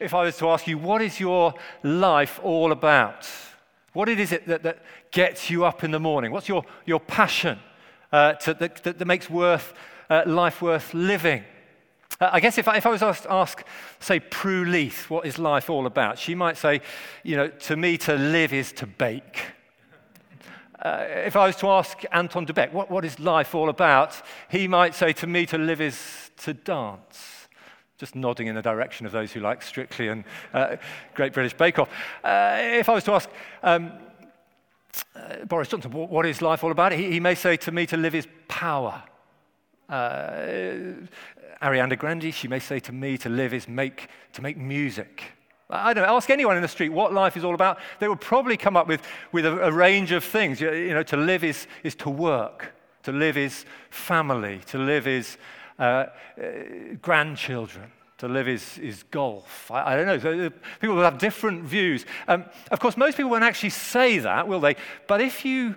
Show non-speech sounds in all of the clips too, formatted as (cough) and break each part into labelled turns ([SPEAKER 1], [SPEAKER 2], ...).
[SPEAKER 1] if I was to ask you, what is your life all about? What is it that, that gets you up in the morning? What's your, your passion uh, to, that, that, makes worth, uh, life worth living? Uh, I guess if I, if I was asked, ask, say, Prue Leith, what is life all about? She might say, you know, to me to live is to bake. Uh, if I was to ask Anton Du Beke, what, what is life all about? He might say, to me to live is to dance. Just nodding in the direction of those who like Strictly and uh, Great British Bake Off. Uh, if I was to ask um, uh, Boris Johnson, what is life all about? He, he, may say to me to live is power. Uh, Ariana Grande, she may say to me to live is make, to make music. I don't know, ask anyone in the street what life is all about. They will probably come up with, with a, a range of things. You, you, know, to live is, is to work, to live is family, to live is uh, uh, grandchildren, to live is, golf. I, I don't know. So, uh, people will have different views. Um, of course, most people won't actually say that, will they? But if you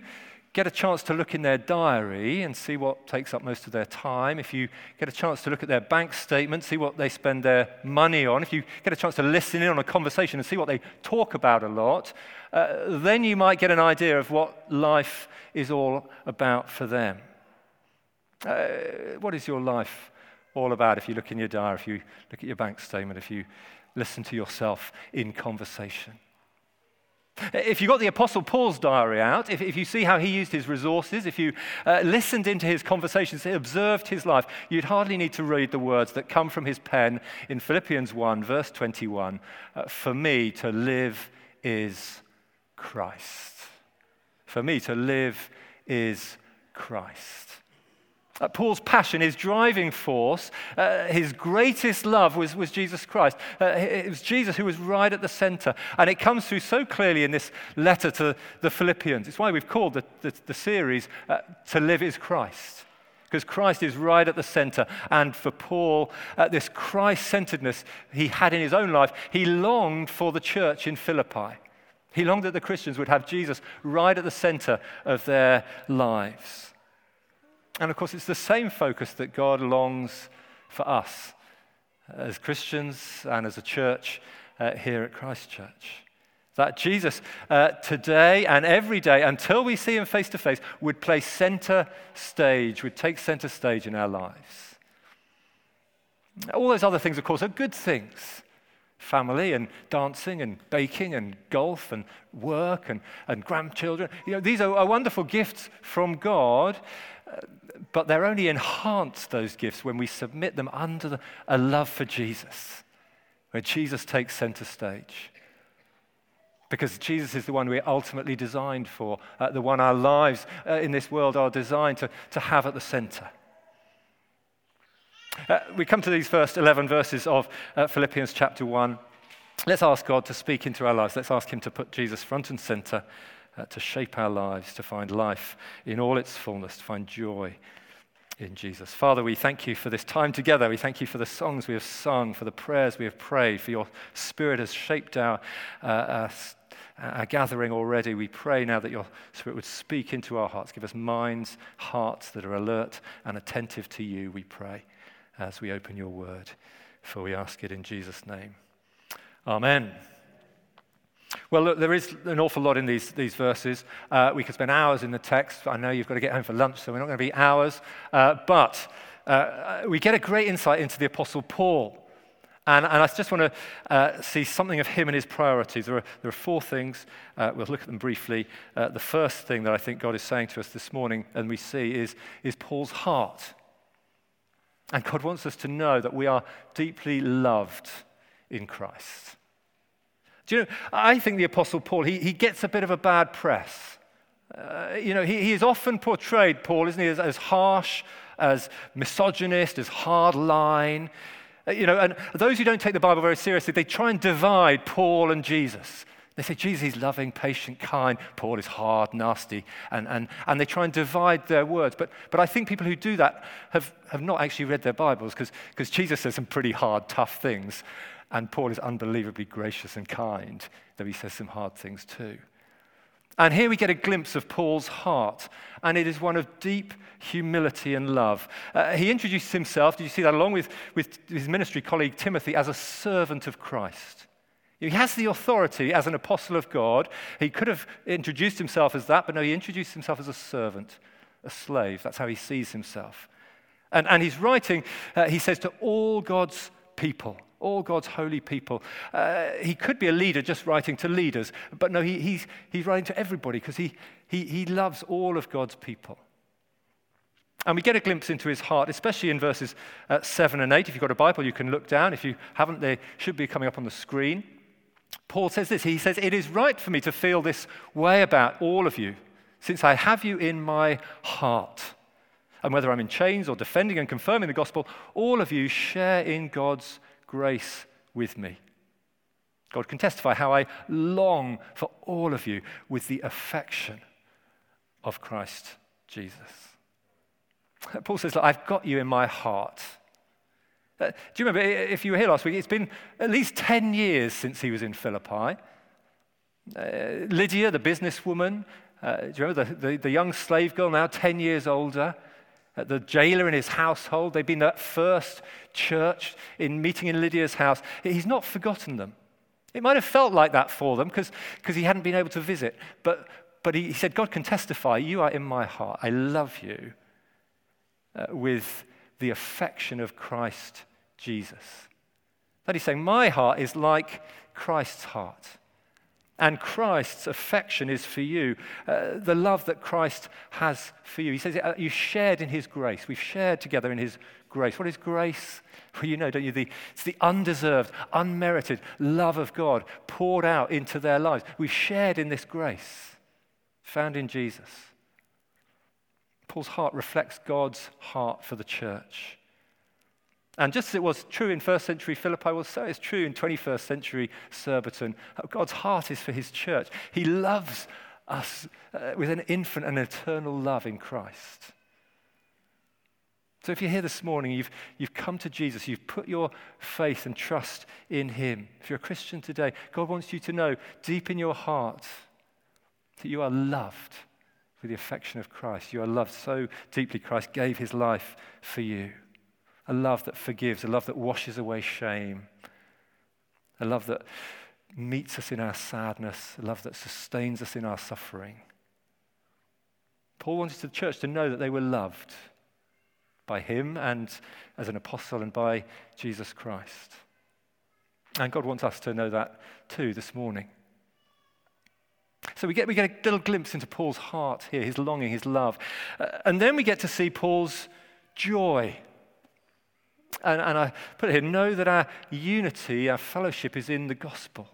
[SPEAKER 1] get a chance to look in their diary and see what takes up most of their time, if you get a chance to look at their bank statement, see what they spend their money on, if you get a chance to listen in on a conversation and see what they talk about a lot, uh, then you might get an idea of what life is all about for them. Uh, what is your life all about if you look in your diary, if you look at your bank statement, if you listen to yourself in conversation? If you got the Apostle Paul's diary out, if, if you see how he used his resources, if you uh, listened into his conversations, observed his life, you'd hardly need to read the words that come from his pen in Philippians 1, verse 21 uh, For me to live is Christ. For me to live is Christ. Uh, Paul's passion, his driving force, uh, his greatest love was, was Jesus Christ. Uh, it was Jesus who was right at the center. And it comes through so clearly in this letter to the Philippians. It's why we've called the, the, the series uh, To Live is Christ. Because Christ is right at the center. And for Paul, uh, this Christ centeredness he had in his own life, he longed for the church in Philippi. He longed that the Christians would have Jesus right at the center of their lives. And of course, it's the same focus that God longs for us as Christians and as a church uh, here at Christchurch. That Jesus, uh, today and every day, until we see him face to face, would play center stage, would take center stage in our lives. All those other things, of course, are good things family and dancing and baking and golf and work and, and grandchildren. You know, these are, are wonderful gifts from God, but they're only enhanced, those gifts, when we submit them under the, a love for Jesus, where Jesus takes center stage. Because Jesus is the one we're ultimately designed for, uh, the one our lives uh, in this world are designed to, to have at the center. Uh, we come to these first 11 verses of uh, Philippians chapter 1. Let's ask God to speak into our lives. Let's ask Him to put Jesus front and center uh, to shape our lives, to find life in all its fullness, to find joy in Jesus. Father, we thank you for this time together. We thank you for the songs we have sung, for the prayers we have prayed, for your Spirit has shaped our, uh, our, our gathering already. We pray now that your Spirit would speak into our hearts. Give us minds, hearts that are alert and attentive to you, we pray, as we open your word. For we ask it in Jesus' name. Amen. Well, look, there is an awful lot in these, these verses. Uh, we could spend hours in the text. I know you've got to get home for lunch, so we're not going to be hours. Uh, but uh, we get a great insight into the Apostle Paul. And, and I just want to uh, see something of him and his priorities. There are, there are four things. Uh, we'll look at them briefly. Uh, the first thing that I think God is saying to us this morning, and we see, is, is Paul's heart. And God wants us to know that we are deeply loved in Christ. Do you know, I think the Apostle Paul, he, he gets a bit of a bad press. Uh, you know, he, he is often portrayed, Paul, isn't he, as, as harsh, as misogynist, as hard line. Uh, you know, and those who don't take the Bible very seriously, they try and divide Paul and Jesus. They say, Jesus is loving, patient, kind. Paul is hard, nasty. And, and, and they try and divide their words. But, but I think people who do that have, have not actually read their Bibles because Jesus says some pretty hard, tough things. And Paul is unbelievably gracious and kind, though he says some hard things too. And here we get a glimpse of Paul's heart, and it is one of deep humility and love. Uh, he introduces himself, did you see that, along with, with his ministry colleague Timothy, as a servant of Christ. He has the authority as an apostle of God. He could have introduced himself as that, but no, he introduced himself as a servant, a slave. That's how he sees himself. And, and he's writing, uh, he says, to all God's people all God's holy people. Uh, he could be a leader just writing to leaders, but no, he, he's, he's writing to everybody because he, he, he loves all of God's people. And we get a glimpse into his heart, especially in verses uh, 7 and 8. If you've got a Bible, you can look down. If you haven't, they should be coming up on the screen. Paul says this He says, It is right for me to feel this way about all of you, since I have you in my heart. And whether I'm in chains or defending and confirming the gospel, all of you share in God's grace with me. God can testify how I long for all of you with the affection of Christ Jesus. Paul says, Look, I've got you in my heart. Uh, do you remember, if you were here last week, it's been at least 10 years since he was in Philippi. Uh, Lydia, the businesswoman, uh, do you remember the, the, the young slave girl, now 10 years older? the jailer in his household. They've been that first church in meeting in Lydia's house. He's not forgotten them. It might have felt like that for them because he hadn't been able to visit. But, but he, he, said, God can testify, you are in my heart. I love you uh, with the affection of Christ Jesus. That he's saying, my heart is like Christ's heart. And Christ's affection is for you, uh, the love that Christ has for you. He says, uh, You shared in his grace. We've shared together in his grace. What is grace? (laughs) Well, you know, don't you? The, it's the undeserved, unmerited love of God poured out into their lives. We've shared in this grace found in Jesus. Paul's heart reflects God's heart for the church. And just as it was true in first century Philippi, well, so it's true in 21st century Surbiton. God's heart is for his church. He loves us uh, with an infinite and eternal love in Christ. So if you're here this morning, you've, you've come to Jesus, you've put your faith and trust in him. If you're a Christian today, God wants you to know deep in your heart that you are loved with the affection of Christ. You are loved so deeply, Christ gave his life for you a love that forgives, a love that washes away shame, a love that meets us in our sadness, a love that sustains us in our suffering. Paul wanted the church to know that they were loved by him and as an apostle and by Jesus Christ. And God wants us to know that too this morning. So we get, we get a little glimpse into Paul's heart here, his longing, his love. Uh, and then we get to see Paul's joy. And, and I put it here know that our unity, our fellowship is in the gospel.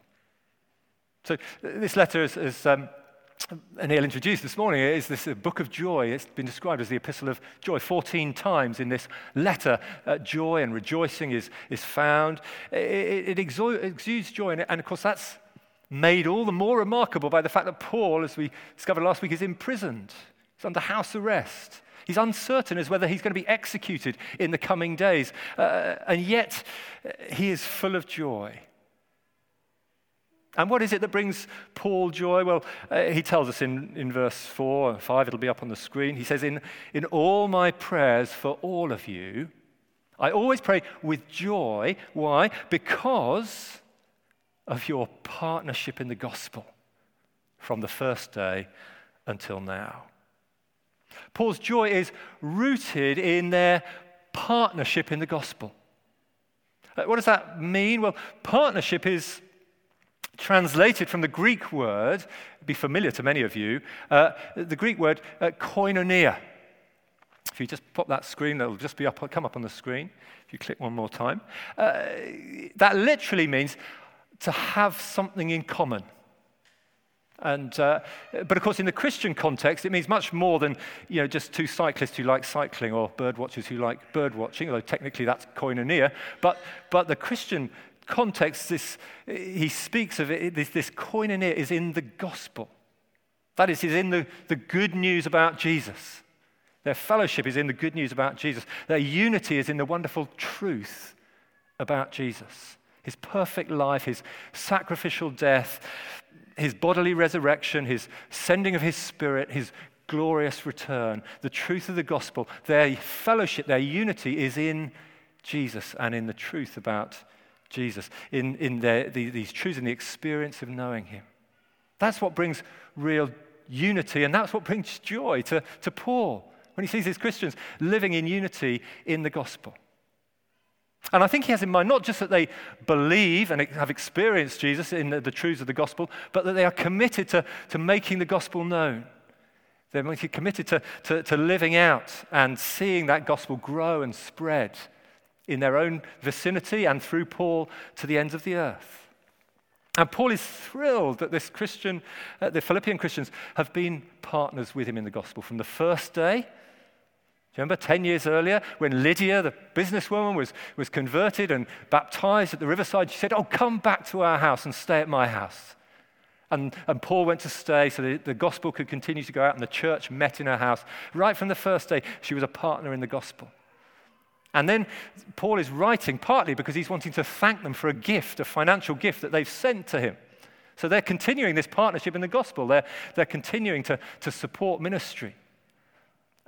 [SPEAKER 1] So this letter is, is um, Neil introduced this morning is this book of joy. It's been described as the epistle of joy. 14 times in this letter, uh, joy and rejoicing is, is found. It, it, exudes joy, and, and of course, that's made all the more remarkable by the fact that Paul, as we discovered last week, is imprisoned. He's under house arrest. He's uncertain as whether he's going to be executed in the coming days. Uh, and yet, he is full of joy. And what is it that brings Paul joy? Well, uh, he tells us in, in verse 4 and 5, it'll be up on the screen. He says, in, in all my prayers for all of you, I always pray with joy. Why? Because of your partnership in the gospel from the first day until now. Paul's joy is rooted in their partnership in the gospel. Uh, what does that mean? Well, partnership is translated from the Greek word, be familiar to many of you, uh, the Greek word uh, koinonia. If you just pop that screen, that'll just be up, come up on the screen. If you click one more time, uh, that literally means to have something in common. And, uh, but of course, in the Christian context, it means much more than you know, just two cyclists who like cycling or bird watchers who like bird watching, although technically that's koinonia. But, but the Christian context, this, he speaks of it, this, this koinonia is in the gospel. That is, is in the, the good news about Jesus. Their fellowship is in the good news about Jesus. Their unity is in the wonderful truth about Jesus. His perfect life, his sacrificial death, his bodily resurrection, his sending of his spirit, his glorious return, the truth of the gospel, their fellowship, their unity is in Jesus and in the truth about Jesus, in, in their, the, these truths and the experience of knowing him. That's what brings real unity, and that's what brings joy to, to Paul when he sees his Christians living in unity in the gospel. And I think he has in mind not just that they believe and have experienced Jesus in the, the truths of the gospel, but that they are committed to, to making the gospel known. They're committed to, to, to living out and seeing that gospel grow and spread in their own vicinity and through Paul to the ends of the earth. And Paul is thrilled that this Christian, uh, the Philippian Christians, have been partners with him in the gospel from the first day remember 10 years earlier when Lydia, the businesswoman, was, was converted and baptized at the riverside? She said, Oh, come back to our house and stay at my house. And, and Paul went to stay so the, the gospel could continue to go out, and the church met in her house. Right from the first day, she was a partner in the gospel. And then Paul is writing partly because he's wanting to thank them for a gift, a financial gift that they've sent to him. So they're continuing this partnership in the gospel, they're, they're continuing to, to support ministry.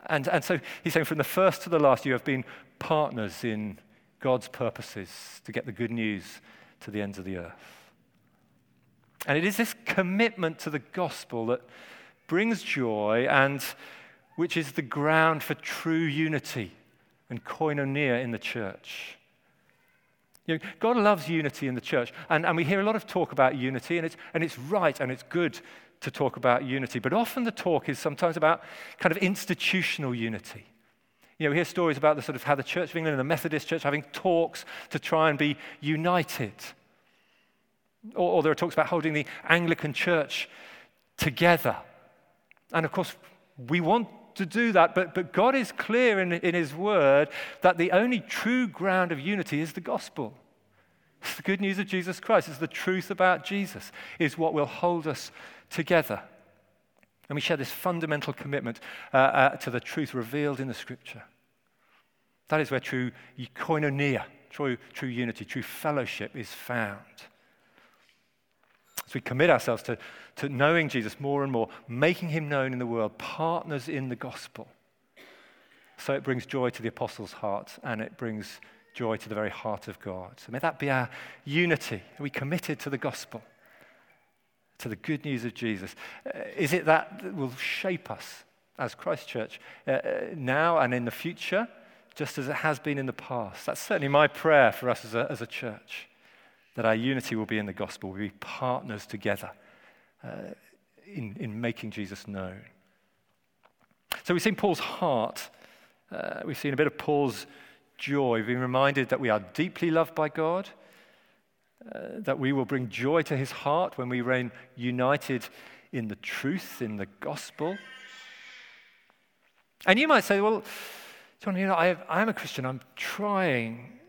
[SPEAKER 1] And, and so he's saying, from the first to the last, you have been partners in God's purposes to get the good news to the ends of the earth. And it is this commitment to the gospel that brings joy and which is the ground for true unity and koinonia in the church. You know, God loves unity in the church, and, and we hear a lot of talk about unity, and it's, and it's right and it's good to talk about unity, but often the talk is sometimes about kind of institutional unity. You know, we hear stories about the sort of how the Church of England and the Methodist Church are having talks to try and be united. Or, or there are talks about holding the Anglican Church together. And of course, we want to do that, but, but God is clear in, in His Word that the only true ground of unity is the gospel. It's the good news of Jesus Christ. It's the truth about Jesus, is what will hold us together. And we share this fundamental commitment uh, uh, to the truth revealed in the scripture. That is where true koinonia, true, true unity, true fellowship is found. As we commit ourselves to, to knowing Jesus more and more, making him known in the world, partners in the gospel. So it brings joy to the apostles' heart and it brings joy to the very heart of God. So may that be our unity. Are we committed to the gospel? To the good news of Jesus? Uh, is it that that will shape us as Christ Church uh, uh, now and in the future, just as it has been in the past? That's certainly my prayer for us as a, as a church, that our unity will be in the gospel. We'll be partners together uh, in, in making Jesus known. So we've seen Paul's heart. Uh, we've seen a bit of Paul's joy. We've been reminded that we are deeply loved by God uh, that we will bring joy to his heart when we reign united in the truth, in the gospel. And you might say, well, John, you know, I, I am a Christian. I'm trying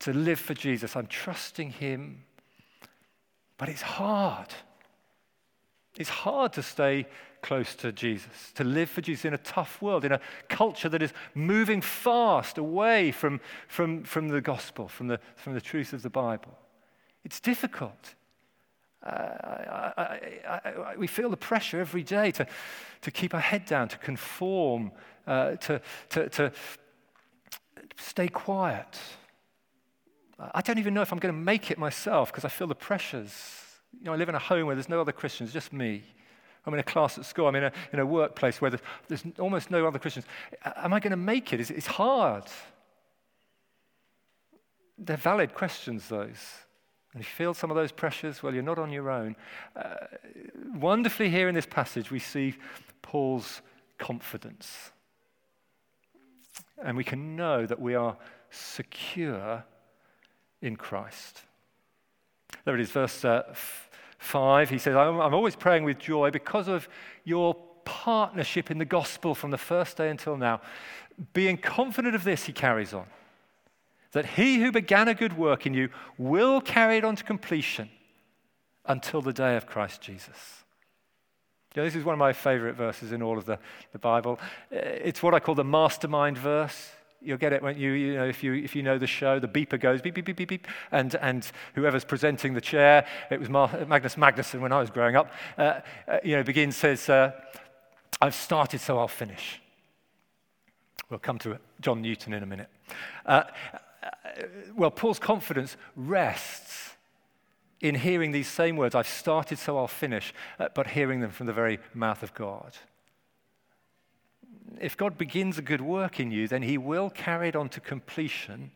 [SPEAKER 1] to live for Jesus. I'm trusting him. But it's hard. It's hard to stay close to Jesus, to live for Jesus in a tough world, in a culture that is moving fast away from, from, from the gospel, from the, from the truth of the Bible. It's difficult. Uh, I, I, I, we feel the pressure every day to, to keep our head down, to conform, uh, to, to, to stay quiet. I don't even know if I'm going to make it myself because I feel the pressures. You know, I live in a home where there's no other Christians, just me. I'm in a class at school. I'm in a, in a workplace where there's, there's almost no other Christians. Am I going to make it? It's, it's hard. They're valid questions, those. And if you feel some of those pressures, well, you're not on your own. Uh, wonderfully, here in this passage, we see Paul's confidence. And we can know that we are secure in Christ. There it is, verse uh, f- 5. He says, I'm, I'm always praying with joy because of your partnership in the gospel from the first day until now. Being confident of this, he carries on that he who began a good work in you will carry it on to completion until the day of Christ Jesus. Yeah, this is one of my favorite verses in all of the, the Bible. Uh, it's what I call the mastermind verse. You'll get it when you, you know, if you, if you know the show, the beeper goes beep, beep, beep, beep, beep, and, and whoever's presenting the chair, it was Mar- Magnus Magnusson when I was growing up, uh, uh, you know, begins, says, uh, I've started, so I'll finish. We'll come to John Newton in a minute. Uh, well, Paul's confidence rests in hearing these same words I've started, so I'll finish, uh, but hearing them from the very mouth of God if God begins a good work in you, then he will carry it on to completion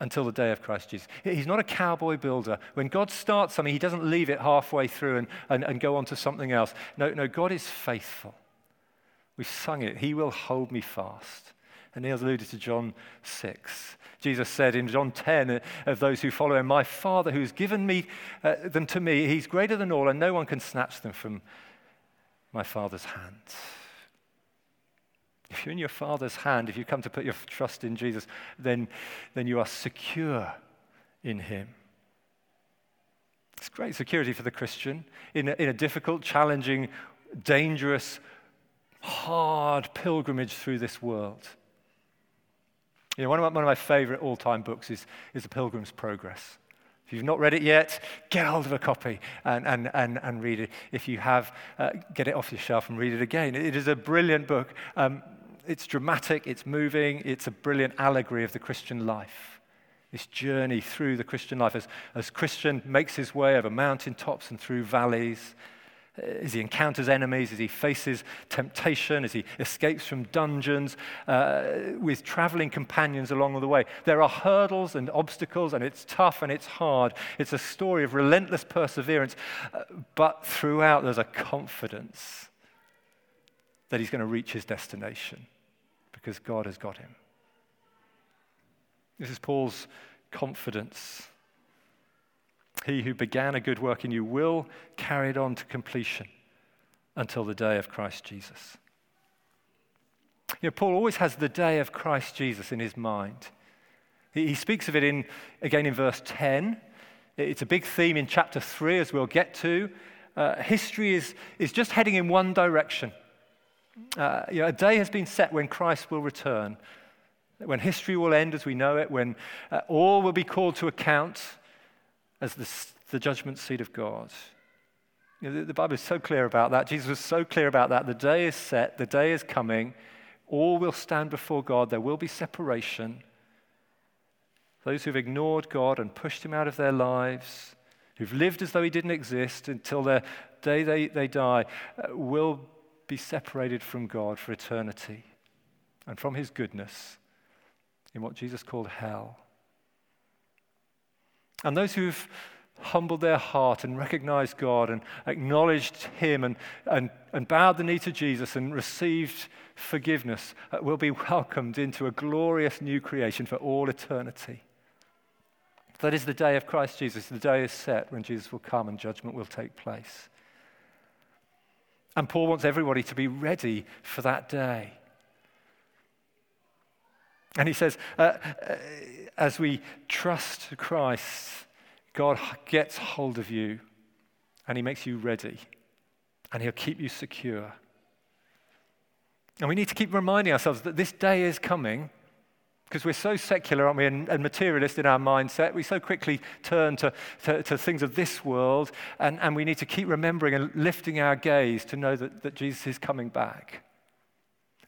[SPEAKER 1] until the day of Christ Jesus. He's not a cowboy builder. When God starts something, he doesn't leave it halfway through and, and, and go on to something else. No, no, God is faithful. We've sung it. He will hold me fast. And Neil's alluded to John 6. Jesus said in John 10 uh, of those who follow him, My Father who's given me, uh, them to me, he's greater than all, and no one can snatch them from my Father's hand. If you're in your Father's hand, if you come to put your trust in Jesus, then, then you are secure in Him. It's great security for the Christian in a, in a difficult, challenging, dangerous, hard pilgrimage through this world. You know, one, of my, one of my favorite all time books is, is The Pilgrim's Progress. If you've not read it yet, get hold of a copy and, and, and, and read it. If you have, uh, get it off your shelf and read it again. It is a brilliant book. Um, it's dramatic, it's moving, it's a brilliant allegory of the Christian life. This journey through the Christian life as, as Christian makes his way over mountaintops and through valleys, as he encounters enemies, as he faces temptation, as he escapes from dungeons, uh, with traveling companions along the way. There are hurdles and obstacles, and it's tough and it's hard. It's a story of relentless perseverance, uh, but throughout there's a confidence that he's going to reach his destination because God has got him. This is Paul's confidence. He who began a good work in you will carry it on to completion until the day of Christ Jesus. You know, Paul always has the day of Christ Jesus in his mind. He, speaks of it in, again in verse 10. It's a big theme in chapter 3, as we'll get to. Uh, history is, is just heading in one direction. Uh, you know, a day has been set when Christ will return, when history will end as we know it, when uh, all will be called to account as the, the judgment seat of God. You know, the, the Bible is so clear about that. Jesus was so clear about that. The day is set, the day is coming. All will stand before God. There will be separation. Those who've ignored God and pushed him out of their lives, who've lived as though he didn't exist until the day they, they die, uh, will be separated from God for eternity and from his goodness in what Jesus called hell. And those who've humbled their heart and recognized God and acknowledged Him and, and, and bowed the knee to Jesus and received forgiveness uh, will be (laughs) welcomed into a glorious new creation for all eternity. That is the day of Christ Jesus. The day is set when Jesus will come and judgment will take place. And Paul wants everybody to be ready for that day. And he says, uh, uh, as we trust Christ, God gets hold of you and he makes you ready and he'll keep you secure. And we need to keep reminding ourselves that this day is coming because we're so secular, aren't we, and, and, materialist in our mindset. We so quickly turn to, to, to, things of this world, and, and we need to keep remembering and lifting our gaze to know that, that Jesus is coming back.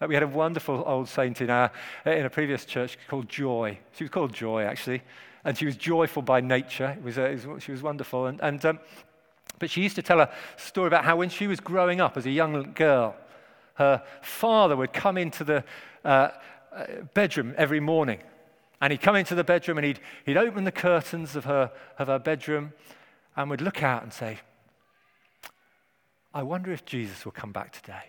[SPEAKER 1] Uh, we had a wonderful old saint in, our, in a previous church called Joy. She was called Joy, actually, and she was joyful by nature. It was, uh, it was she was wonderful. And, and um, but she used to tell a story about how when she was growing up as a young girl, her father would come into the uh, uh, bedroom every morning. And he'd come into the bedroom and he'd, he'd open the curtains of her, of her bedroom and would look out and say, I wonder if Jesus will come back today.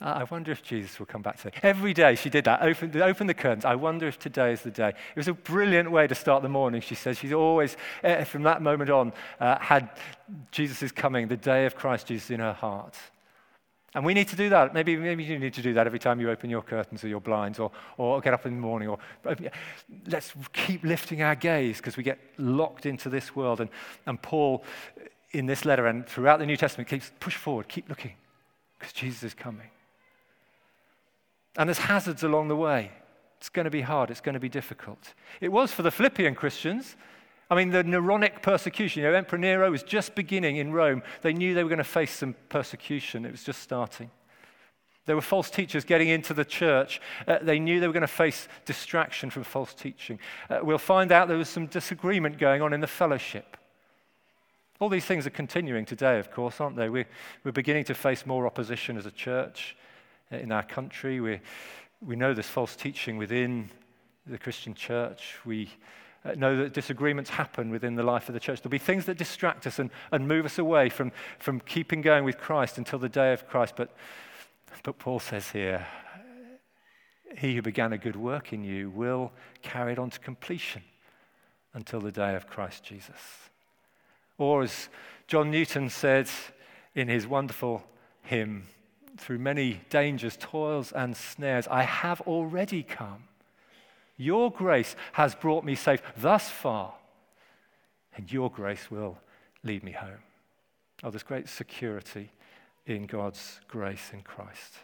[SPEAKER 1] I wonder if Jesus will come back today. Every day she did that, opened the curtains. I wonder if today is the day. It was a brilliant way to start the morning, she says. She's always, uh, from that moment on, uh, had Jesus coming, the day of Christ Jesus in her heart. And we need to do that. Maybe, maybe you need to do that every time you open your curtains or your blinds or, or get up in the morning. Or, let's keep lifting our gaze because we get locked into this world. And, and Paul, in this letter and throughout the New Testament, keeps push forward, keep looking because Jesus is coming. And there's hazards along the way. It's going to be hard, it's going to be difficult. It was for the Philippian Christians. I mean, the Neronic persecution, you know, Emperor Nero was just beginning in Rome. They knew they were going to face some persecution, it was just starting. There were false teachers getting into the church. Uh, they knew they were going to face distraction from false teaching. Uh, we'll find out there was some disagreement going on in the fellowship. All these things are continuing today, of course, aren't they? We're, we're beginning to face more opposition as a church in our country. we we know there's false teaching within the Christian church. We uh, know that disagreements happen within the life of the church. There'll be things that distract us and, and move us away from, from keeping going with Christ until the day of Christ. But, but Paul says here, he who began a good work in you will carry it on to completion until the day of Christ Jesus. Or as John Newton said in his wonderful hymn, through many dangers, toils, and snares, I have already come. Your grace has brought me safe thus far, and your grace will lead me home. Oh, there's great security in God's grace in Christ.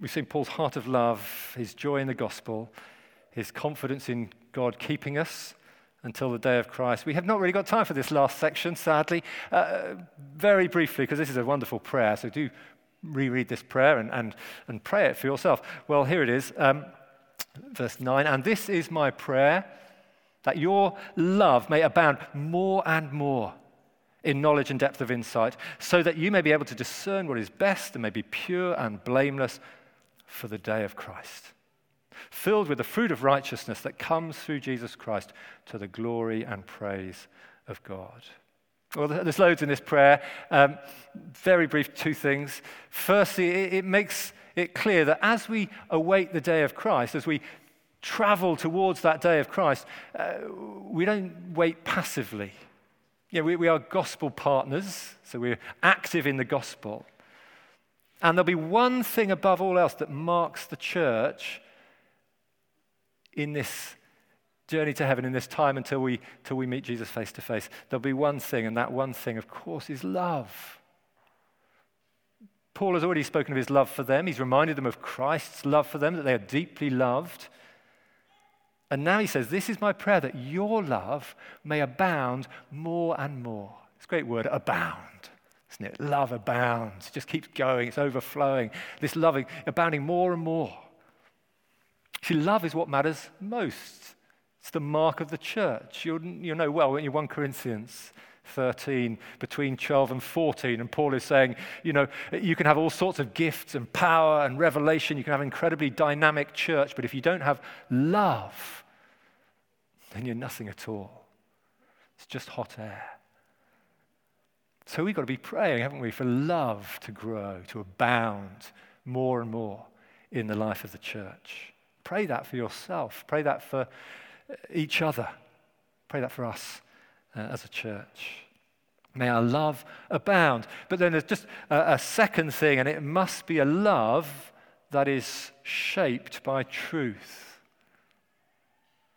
[SPEAKER 1] We've seen Paul's heart of love, his joy in the gospel, his confidence in God keeping us until the day of Christ. We have not really got time for this last section, sadly. Uh, very briefly, because this is a wonderful prayer, so do reread this prayer and, and, and pray it for yourself. Well, here it is, um, verse 9. And this is my prayer that your love may abound more and more in knowledge and depth of insight, so that you may be able to discern what is best and may be pure and blameless for the day of Christ filled with the fruit of righteousness that comes through Jesus Christ to the glory and praise of God. Well, there's loads in this prayer. Um, very brief, two things. Firstly, it, it makes it clear that as we await the day of Christ, as we travel towards that day of Christ, uh, we don't wait passively. Yeah, we, we are gospel partners, so we're active in the gospel. And there'll be one thing above all else that marks the church in this journey to heaven, in this time until we, until we meet Jesus face to face, there'll be one thing, and that one thing, of course, is love. Paul has already spoken of his love for them. He's reminded them of Christ's love for them, that they are deeply loved. And now he says, This is my prayer that your love may abound more and more. It's a great word, abound, isn't it? Love abounds. It just keeps going, it's overflowing. This loving, abounding more and more. See, love is what matters most. It's the mark of the church. You'll, you'll know well when you 1 Corinthians 13, between 12 and 14. And Paul is saying, you know, you can have all sorts of gifts and power and revelation. You can have an incredibly dynamic church, but if you don't have love, then you're nothing at all. It's just hot air. So we've got to be praying, haven't we, for love to grow, to abound more and more in the life of the church. Pray that for yourself. Pray that for each other. Pray that for us uh, as a church. May our love abound. But then there's just a, a second thing, and it must be a love that is shaped by truth.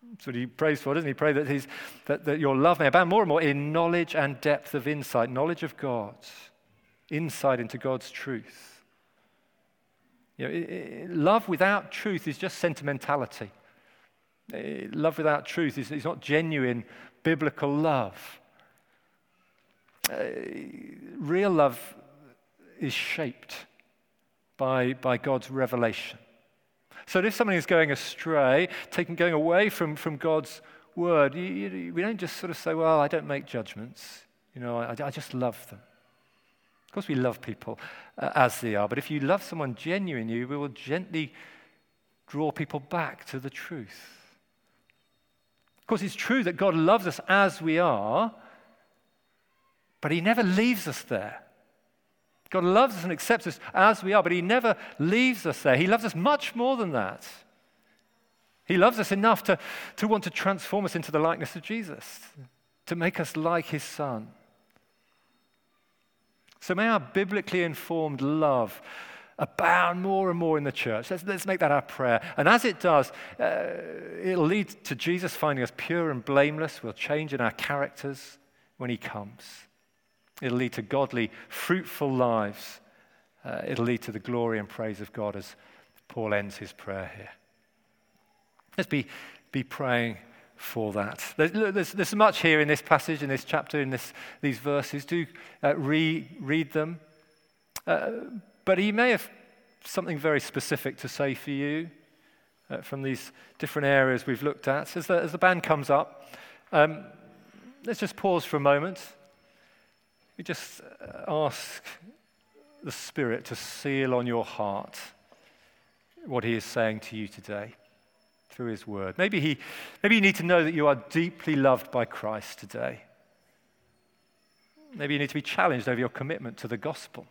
[SPEAKER 1] That's what he prays for, doesn't he? Pray that, he's, that, that your love may abound more and more in knowledge and depth of insight, knowledge of God, insight into God's truth. You know, love without truth is just sentimentality. It, love without truth is, is not genuine biblical love. Uh, real love is shaped by, by God's revelation. So if somebody is going astray, taking, going away from, from God's word, you, you, we don't just sort of say, well, I don't make judgments. You know, I, I just love them. Of course, we love people uh, as they are, but if you love someone genuinely, we will gently draw people back to the truth. Of course, it's true that God loves us as we are, but He never leaves us there. God loves us and accepts us as we are, but He never leaves us there. He loves us much more than that. He loves us enough to, to want to transform us into the likeness of Jesus, to make us like His Son. So may our biblically informed love abound more and more in the church. Let's, let's make that our prayer. And as it does, uh, it'll lead to Jesus finding us pure and blameless. We'll change in our characters when he comes. It'll lead to godly, fruitful lives uh, it'll lead to the glory and praise of God as Paul ends his prayer here. Let's be, be praying for that. There's, there's, there's much here in this passage, in this chapter, in this, these verses. Do uh, re, read them. Uh, but he may have something very specific to say for you uh, from these different areas we've looked at. As the, as the band comes up, um, let's just pause for a moment. We just uh, ask the Spirit to seal on your heart what He is saying to you today through His Word. Maybe, he, maybe you need to know that you are deeply loved by Christ today. Maybe you need to be challenged over your commitment to the gospel,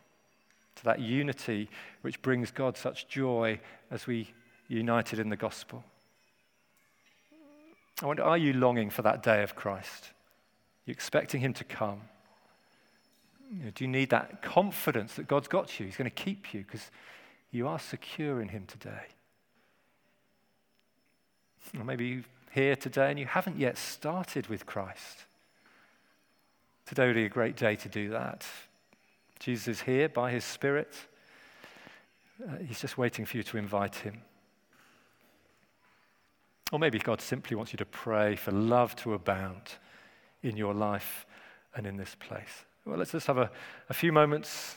[SPEAKER 1] to that unity which brings God such joy as we united in the gospel. I wonder, are you longing for that day of Christ? Are you expecting Him to come? You know, do you need that confidence that God's got you? He's going to keep you because you are secure in Him today. Or maybe you're here today and you haven't yet started with Christ. Today would be a great day to do that. Jesus is here by His Spirit. Uh, he's just waiting for you to invite Him. Or maybe God simply wants you to pray for love to abound in your life and in this place. Well, let's just have a, a few moments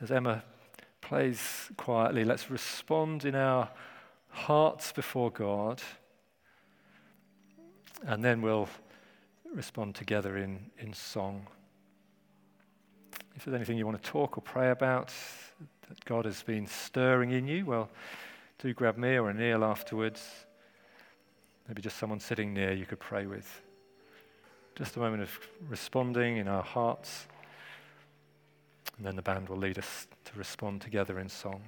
[SPEAKER 1] as Emma plays quietly. Let's respond in our hearts before God, and then we'll respond together in, in song. If there's anything you want to talk or pray about that God has been stirring in you, well, do grab me or Neil afterwards. Maybe just someone sitting near you could pray with. Just a moment of responding in our hearts. And then the band will lead us to respond together in song.